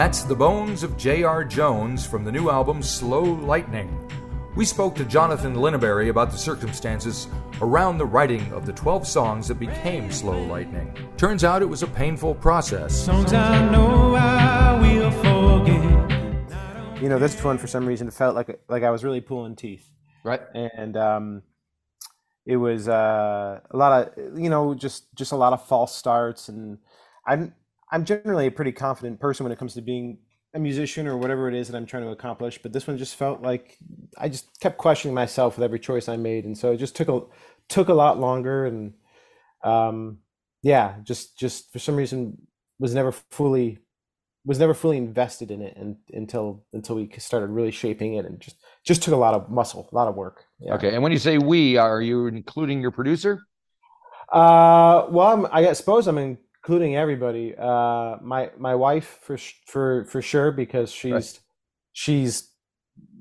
That's the bones of J.R. Jones from the new album Slow Lightning. We spoke to Jonathon Linaberry about the circumstances around the writing of the 12 songs that became Slow Lightning. Turns out it was a painful process. Songs I know I will forget. You know, this one for some reason it felt like like I was really pulling teeth, Right. and um, it was uh, a lot of you know just just a lot of false starts, and I'm I'm generally a pretty confident person when it comes to being a musician or whatever it is that I'm trying to accomplish. But this one just felt like I just kept questioning myself with every choice I made, and so it just took a took a lot longer, and um, yeah, just just for some reason was never fully was never fully invested in it and, until until we started really shaping it, and just just took a lot of muscle, a lot of work. Yeah. Okay. And when you say we, are you including your producer? Uh, well, I'm, I suppose I'm including everybody. Uh, my my wife for for for sure because she's Right. she's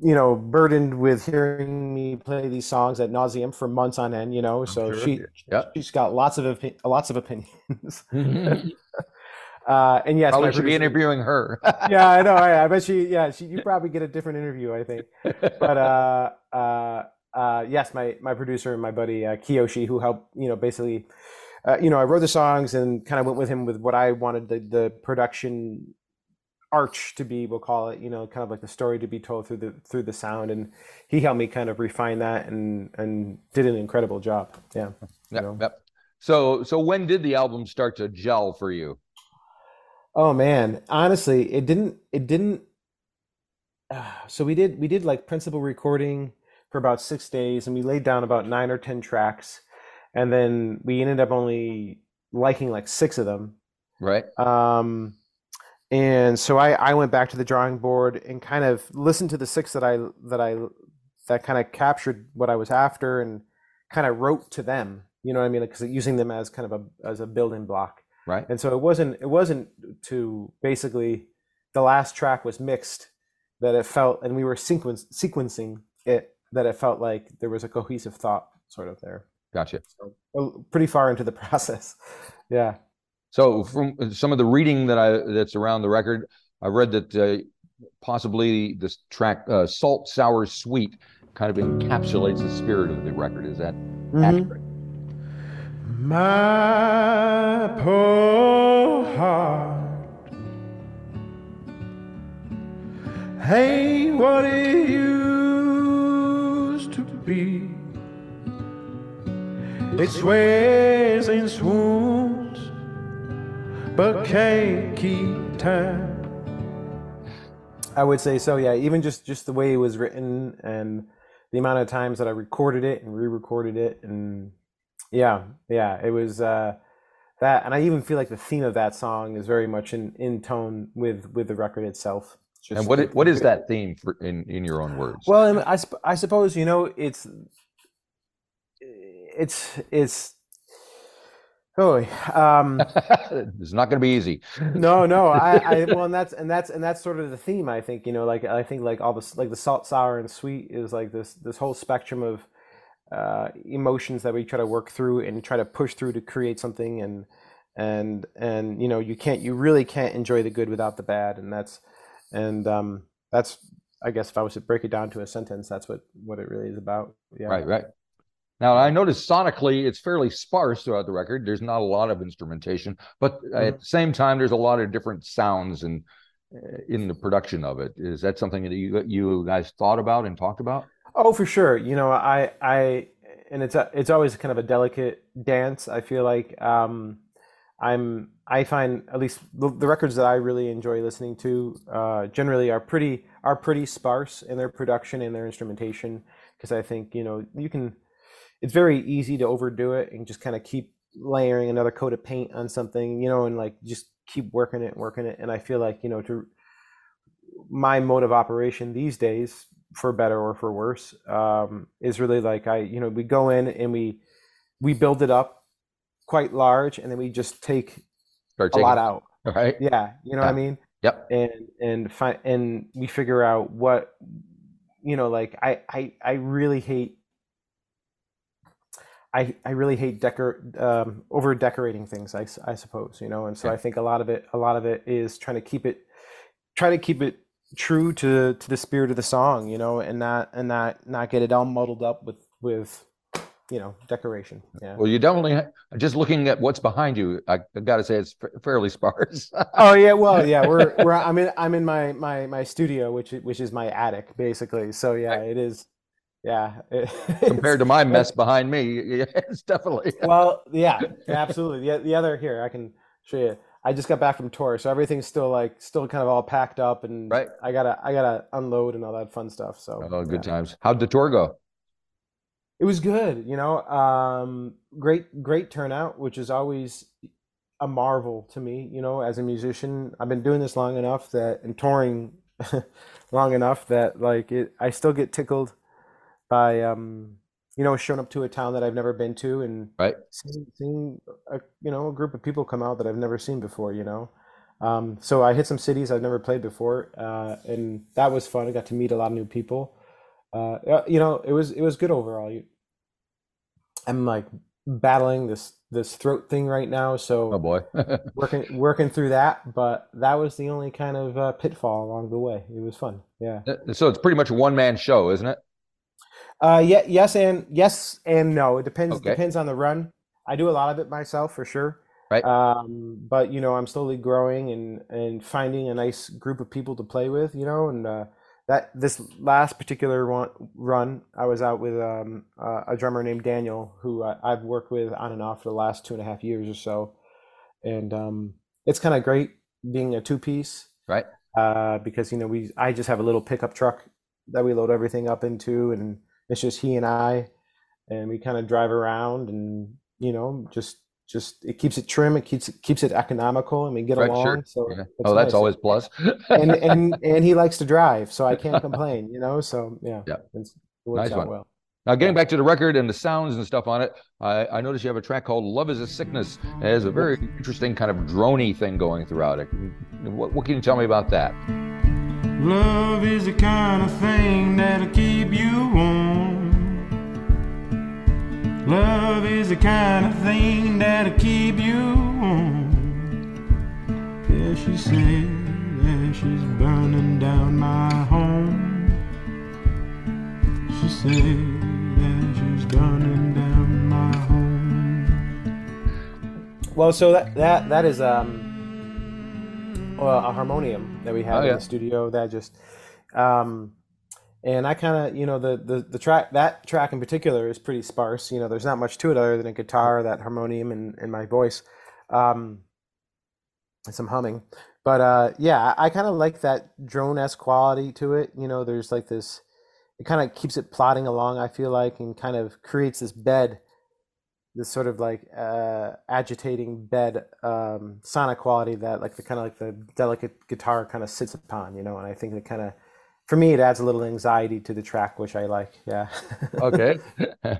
you know burdened with hearing me play these songs at nauseum for months on end. You know, so sure. she Yep. she's got lots of opi- lots of opinions. uh, and yes, Probably should be interviewing her. yeah, I know. I, I bet she. Yeah, she. You probably get a different interview. I think. But uh, uh, uh, yes, my my producer and my buddy uh, Kiyoshi, who helped. You know, basically, uh, you know, I wrote the songs and kind of went with him with what I wanted the the production arch to be. We'll call it. You know, kind of like the story to be told through the through the sound, and he helped me kind of refine that and and did an incredible job. Yeah. Yep, know. yep. So, so when did the album start to gel for you? Oh man, honestly, it didn't. It didn't. Uh, so we did. We did like principal recording for about six days, and we laid down about nine or ten tracks, and then we ended up only liking like six of them. Right. Um, and so I I went back to the drawing board and kind of listened to the six that I that I that kind of captured what I was after and kind of wrote to them. You know what I mean? Because using them as kind of a as a building block Right. and so it wasn't it wasn't to basically the last track was mixed that it felt and we were sequence sequencing it that it felt like there was a cohesive thought sort of there Gotcha. so well, pretty far into the process yeah So, from some of the reading that I that's around the record, I read that uh, possibly this track uh, "Salt, Sour, Sweet" kind of encapsulates the spirit of the record. Is that accurate? My poor heart ain't what it used to be. It swears and swoons, but can't keep time. i would say so yeah even just just the way it was written and the amount of times that i recorded it and re-recorded it and yeah yeah it was uh that and i even feel like the theme of that song is very much in in tone with with the record itself Just And what i- what is that theme for in in your own words? Well, I, I, sp- I suppose you know it's it's it's oh um it's not going to be easy. no no I, I well and that's and that's and that's sort of the theme I think you know like I think like all this like the salt sour and sweet is like this this whole spectrum of uh, emotions that we try to work through and try to push through to create something and and and you know you can't you really can't enjoy the good without the bad and that's and um that's I guess if I was to break it down to a sentence that's what what it really is about yeah Right, right. Now I noticed sonically it's fairly sparse throughout the record. There's not a lot of instrumentation, but at the same time, there's a lot of different sounds and uh, in the production of it. Is that something that you you guys thought about and talked about? Oh, for sure. You know, I, I, and it's a, it's always kind of a delicate dance. I feel like um, I'm, I find at least the, the records that I really enjoy listening to uh, generally are pretty are pretty sparse in their production and their instrumentation because I think you know you can. It's very easy to overdo it and just kind of keep layering another coat of paint on something, you know, and like just keep working it, and working it. And I feel like you know to my mode of operation these days for better or for worse um, is really like i you know we go in and we we build it up quite large and then we just take Start a taking- lot out Right. yeah you know what i mean Yep. and and find and we figure out what you know like i i i really hate I, I really hate decor um, over decorating things I, I suppose you know and so Yeah. I think a lot of it a lot of it is trying to keep it try to keep it true to to the spirit of the song, you know, and not and not not get it all muddled up with with you know decoration. Yeah. Well, you definitely just looking at what's behind you. I, I got to say it's fairly sparse. oh yeah, well yeah, we're we're I'm in I'm in my my my studio, which which is my attic basically. So yeah, it is. Yeah. it- Compared to my mess behind me, it's definitely. Well, yeah, absolutely. The, the other here, I can show you. I just got back from tour, so everything's still like still kind of all packed up, and Right. I gotta I gotta unload and all that fun stuff. So Oh, good yeah. times. How'd the tour go? It was good, you know. Um, great great turnout, which is always a marvel to me. You know, as a musician, I've been doing this long enough that and touring long enough that like it, I still get tickled by um, you know, showing up to a town that I've never been to and Right. seeing, seeing a you know a group of people come out that I've never seen before. You know, um, so I hit some cities I've never played before, uh, and that was fun. I got to meet a lot of new people. Uh, you know, it was it was good overall. You, I'm like battling this this throat thing right now, so Oh boy. working working through that. But that was the only kind of uh, pitfall along the way. It was fun. Yeah. so it's pretty much a one man show, isn't it? Uh, yeah, yes, and yes and no. It depends Okay. depends on the run. I do a lot of it myself for sure. Right. Um, but you know, I'm slowly growing and and finding a nice group of people to play with. You know, and uh, that this last particular one, run, I was out with um, uh, a drummer named Daniel, who I, I've worked with on and off for the last two and a half years or so, and um, it's kind of great being a two piece. Right. Uh, because you know we I just have a little pickup truck that we load everything up into, and it's just he and I, and we kind of drive around, and you know, just just it keeps it trim, it keeps it keeps it economical, and we get Right, along. sure. So Yeah. it's Oh, that's nice. always plus. and and and he likes to drive, so I can't complain, you know. So yeah, Yeah. it's, it works Nice out one. well. Now, getting back to the record and the sounds and stuff on it, I, I noticed you have a track called "Love Is a Sickness." It has a very interesting kind of drony thing going throughout it. What, what can you tell me about that? Love is the kind of thing that'll keep you warm. Love is the kind of thing that'll keep you warm. Yeah, she said that she's burning down my home. She said that she's burning down my home. Well, so that that that is um a harmonium that we have Oh, in yeah. the studio that just um and I kind of you know the, the the track that track in particular is pretty sparse. You know, there's not much to it other than a guitar, that harmonium, and, and my voice, um, and some humming. But uh, yeah, I kind of like that drone-esque quality to it. You know, there's like this. It kind of keeps it plodding along. I feel like, and kind of creates this bed this sort of like uh, agitating bed um, sonic quality that like the kind of like the delicate guitar kind of sits upon, you know. And I think it kind of, for me, it adds a little anxiety to the track, which I like. Yeah. Okay.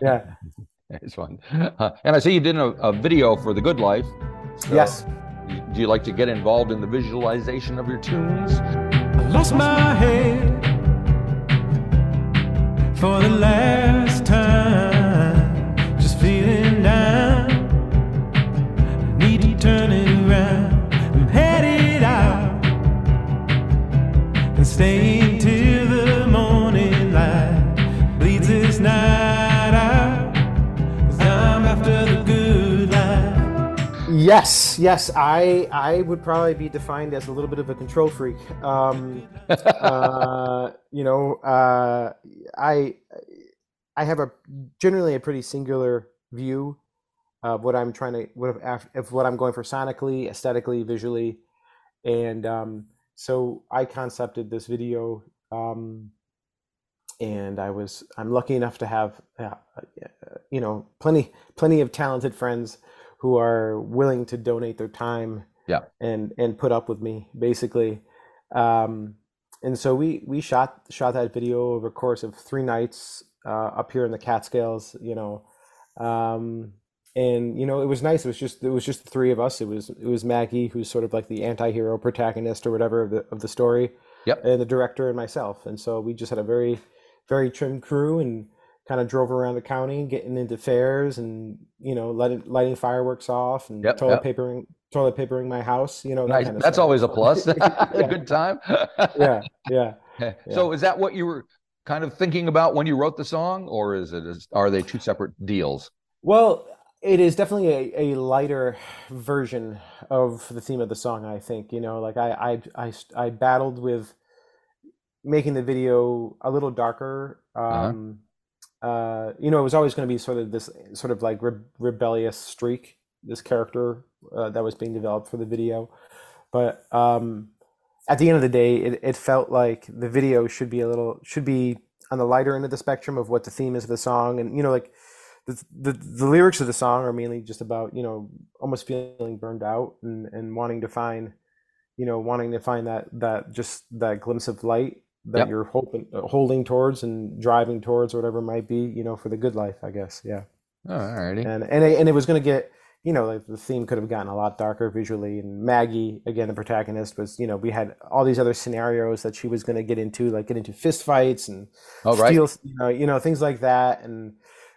yeah. it's fun. Uh, and I see you did a, a video for The Good Life. So, Yes. Do you like to get involved in the visualization of your tunes? I lost my head for the last time. Just feeling down. Need to turn it around. I'm headed out and stay Yes. Yes. I I would probably be defined as a little bit of a control freak. Um, uh, you know, uh, I I have a generally a pretty singular view of what I'm trying to what of, of what I'm going for sonically, aesthetically, visually, and um, so I concepted this video, um, and I was I'm lucky enough to have uh, you know plenty plenty of talented friends who are willing to donate their time Yeah. and and put up with me basically. Um, and so we we shot shot that video over course of three nights uh, up here in the Catskills you know. Um, and you know it was nice. It was just it was just the three of us. It was it was Maggie who's sort of like the anti-hero protagonist or whatever of the of the story Yep. and the director and myself. And so we just had a very very trim crew and kind of drove around the county getting into fairs and you know lighting lighting fireworks off and Yep, toilet yep. papering toilet papering my house. You know, that kind of That's stuff. always a plus. a good time. yeah, yeah. So is that what you were kind of thinking about when you wrote the song, or is it? Is, are they two separate deals? Well, it is definitely a, a lighter version of the theme of the song, I think. You know, like I, I, I, I battled with making the video a little darker. Um, uh, you know, it was always going to be sort of this sort of like re- rebellious streak, this character uh, that was being developed for the video. But um, at the end of the day, it, it felt like the video should be a little, should be on the lighter end of the spectrum of what the theme is of the song. And, you know, like, the, the the lyrics of the song are mainly just about you know almost feeling burned out and and wanting to find you know wanting to find that that just that glimpse of light that Yep. you're hoping uh, holding towards and driving towards or whatever it might be you know for the good life i guess yeah Oh, all righty. and and it, and it was going to get you know like the theme could have gotten a lot darker visually and maggie again the protagonist was you know we had all these other scenarios that she was going to get into like get into fist fights and Oh, right. steal, you know, you know, things like that, and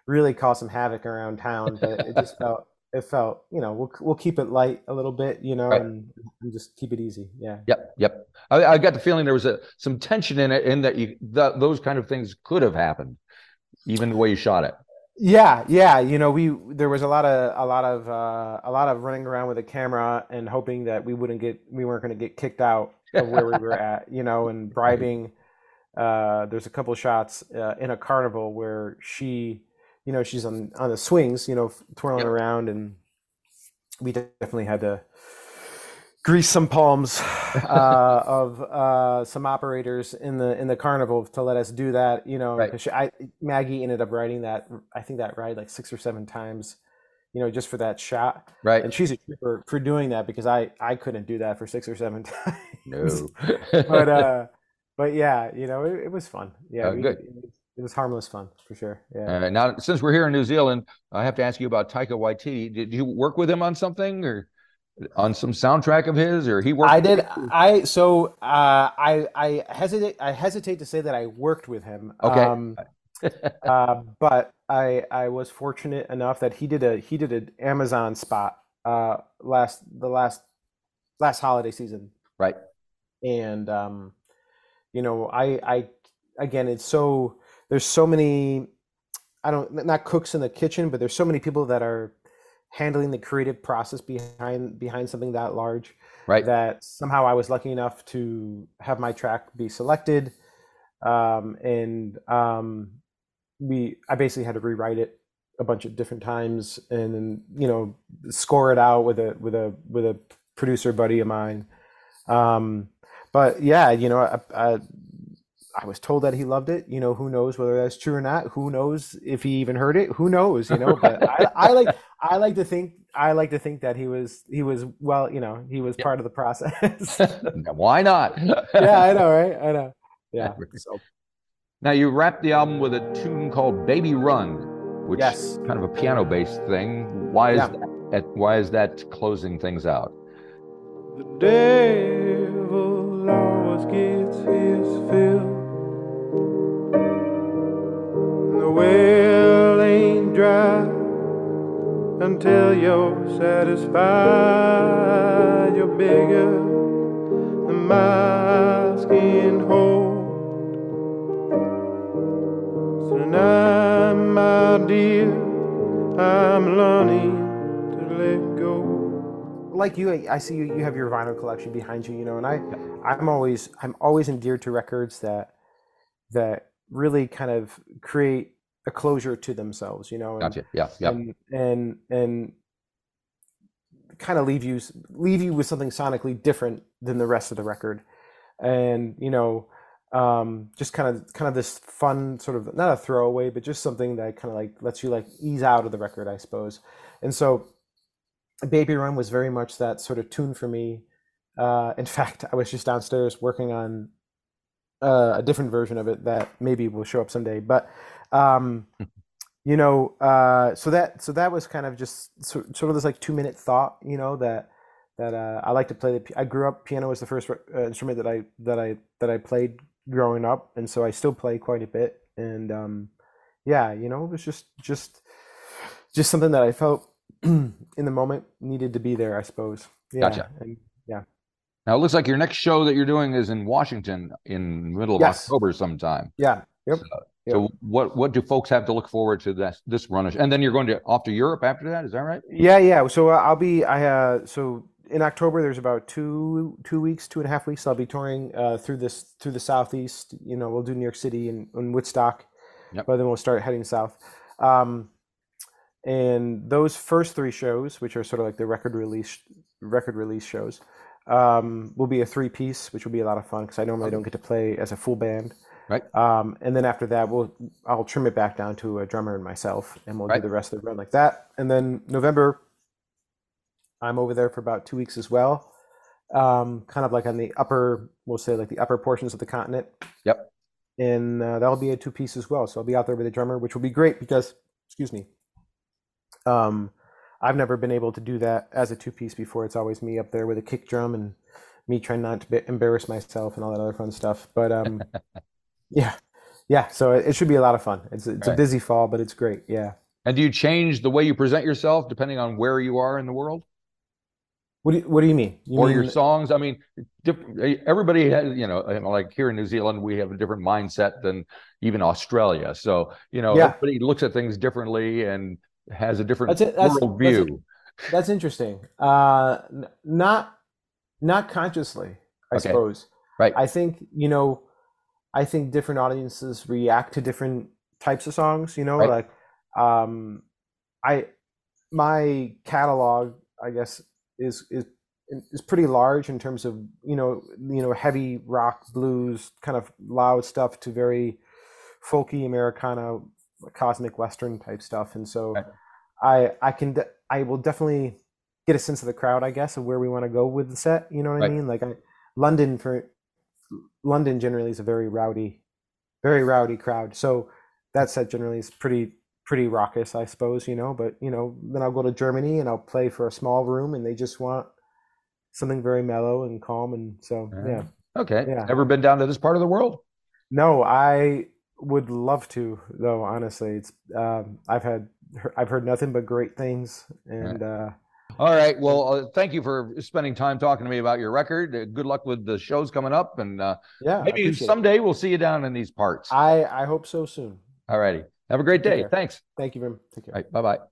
really cause some havoc around town. But it just felt, it felt, you know, we'll we'll keep it light a little bit, you know, Right. and, and just keep it easy. Yeah. Yep, yep. I, I got the feeling there was a, some tension in it, in that you th- those kind of things could have happened, even the way you shot it. Yeah, yeah. You know, we there was a lot of a lot of uh, a lot of running around with a camera and hoping that we wouldn't get we weren't going to get kicked out of where we were at. You know, and bribing. Uh, there's a couple shots uh, in a carnival where she, you know, she's on on the swings, you know, twirling Yep. around, and we definitely had to grease some palms uh, of uh, some operators in the in the carnival to let us do that. You know, Right. she, I Maggie ended up writing that I think that ride like six or seven times, you know, just for that shot. Right. And she's a trooper for doing that because I I couldn't do that for six or seven times. No. but uh, but yeah, you know, it, it was fun. Yeah, Oh, we- good. It, was, it was harmless fun for sure. Yeah. Uh, now, since we're here in New Zealand, I have to ask you about Taika Waititi. Did you work with him on something or on some soundtrack of his, or he worked? I did. I so uh, I I hesitate. I hesitate to say that I worked with him. Okay. Um, uh, but I I was fortunate enough that he did a he did an Amazon spot uh, last the last last holiday season, Right. and um, you know I I again it's so there's so many I don't not cooks in the kitchen, but there's so many people that are handling the creative process behind behind something that large Right. that somehow I was lucky enough to have my track be selected, um, and um, we I basically had to rewrite it a bunch of different times, and then you know score it out with a with a with a producer buddy of mine. Um, but yeah, you know, I, I, I was told that he loved it. You know, who knows whether that's true or not? Who knows if he even heard it? Who knows? You know, but I, I like I like to think I like to think that he was he was well, you know, he was Yeah. part of the process. Why not? yeah, I know, right? I know. Yeah. So, Now you wrapped the album with a tune called "Baby Run," which Yes. is kind of a piano-based thing. Why is Yeah. that? Why is that closing things out? The devil always gets his fill. Well ain't dry until you're satisfied. You're bigger than my skin hold. So tonight, my dear, I'm learning to let go. like you, I see you. You have your vinyl collection behind you, you know, and I, I'm always, I'm always endeared to records that, that really kind of create a closure to themselves, you know, and, Gotcha. Yeah. Yeah. and and and kind of leave you leave you with something sonically different than the rest of the record and you know um just kind of kind of this fun sort of not a throwaway but just something that kind of like lets you like ease out of the record i suppose and so baby run was very much that sort of tune for me uh in fact i was just downstairs working on uh, a different version of it that maybe will show up someday but um you know uh so that so that was kind of just sort, sort of this like two minute thought you know that that uh i like to play the I grew up piano was the first uh, instrument that i that i that i played growing up and so i still play quite a bit and um yeah you know it was just just just something that i felt in the moment needed to be there i suppose Yeah, Gotcha. and- Now it looks like your next show that you're doing is in Washington in middle of Yes. October sometime. yeah. Yep. So what what do folks have to look forward to this this run? And then you're going to off to Europe after that. Is that right? Yeah, yeah. So uh, I'll be. I uh, so in October there's about two two weeks, two and a half weeks. I'll be touring uh, through this through the southeast. You know, we'll do New York City and, and Woodstock, Yep. but then we'll start heading south. Um, and those first three shows, which are sort of like the record release record release shows, um, will be a three piece, which will be a lot of fun because I normally don't get to play as a full band. Right. Um, and then after that, we'll I'll trim it back down to a drummer and myself, and we'll Right. do the rest of the run like that. And then November, I'm over there for about two weeks as well, um, kind of like on the upper, we'll say like the upper portions of the continent. Yep. And uh, that'll be a two piece as well. So I'll be out there with a drummer, which will be great because, excuse me, um, I've never been able to do that as a two piece before. It's always me up there with a kick drum and me trying not to embarrass myself and all that other fun stuff. But um, yeah, yeah. So it, it should be a lot of fun. It's it's a busy fall, but it's great. Yeah. And do you change the way you present yourself depending on where you are in the world What do you, what do you mean? You or your songs? I mean, diff- everybody has, you know, like here in New Zealand, we have a different mindset than even Australia. So, you know, Yeah. everybody looks at things differently and has a different That's it. That's- world that's view. That's interesting. Uh, not not consciously, I Okay. suppose. Right. I think you know, I think different audiences react to different types of songs. You know, Right. like um, I my catalog, I guess, is is is pretty large in terms of you know you know heavy rock, blues, kind of loud stuff to very folky Americana, cosmic western type stuff, and so. Right. I I can de- I will definitely get a sense of the crowd, I guess, of where we want to go with the set. You know what Right. I mean? Like I, London for London generally is a very rowdy, very rowdy crowd. So that set generally is pretty pretty raucous, I suppose. You know, but you know, then I'll go to Germany and I'll play for a small room, and they just want something very mellow and calm. And so Ah. yeah, Okay. Yeah. Ever been down to this part of the world? no, I would love to though. Honestly, it's um, I've had I've heard nothing but great things, and uh, All right. Well, uh, thank you for spending time talking to me about your record. Uh, good luck with the shows coming up, and uh, yeah, maybe appreciate it. someday we'll see you down in these parts. I I hope so soon. All righty. Have a great Take day. care. Thanks. Thank you very much. Take care. All right. Bye bye.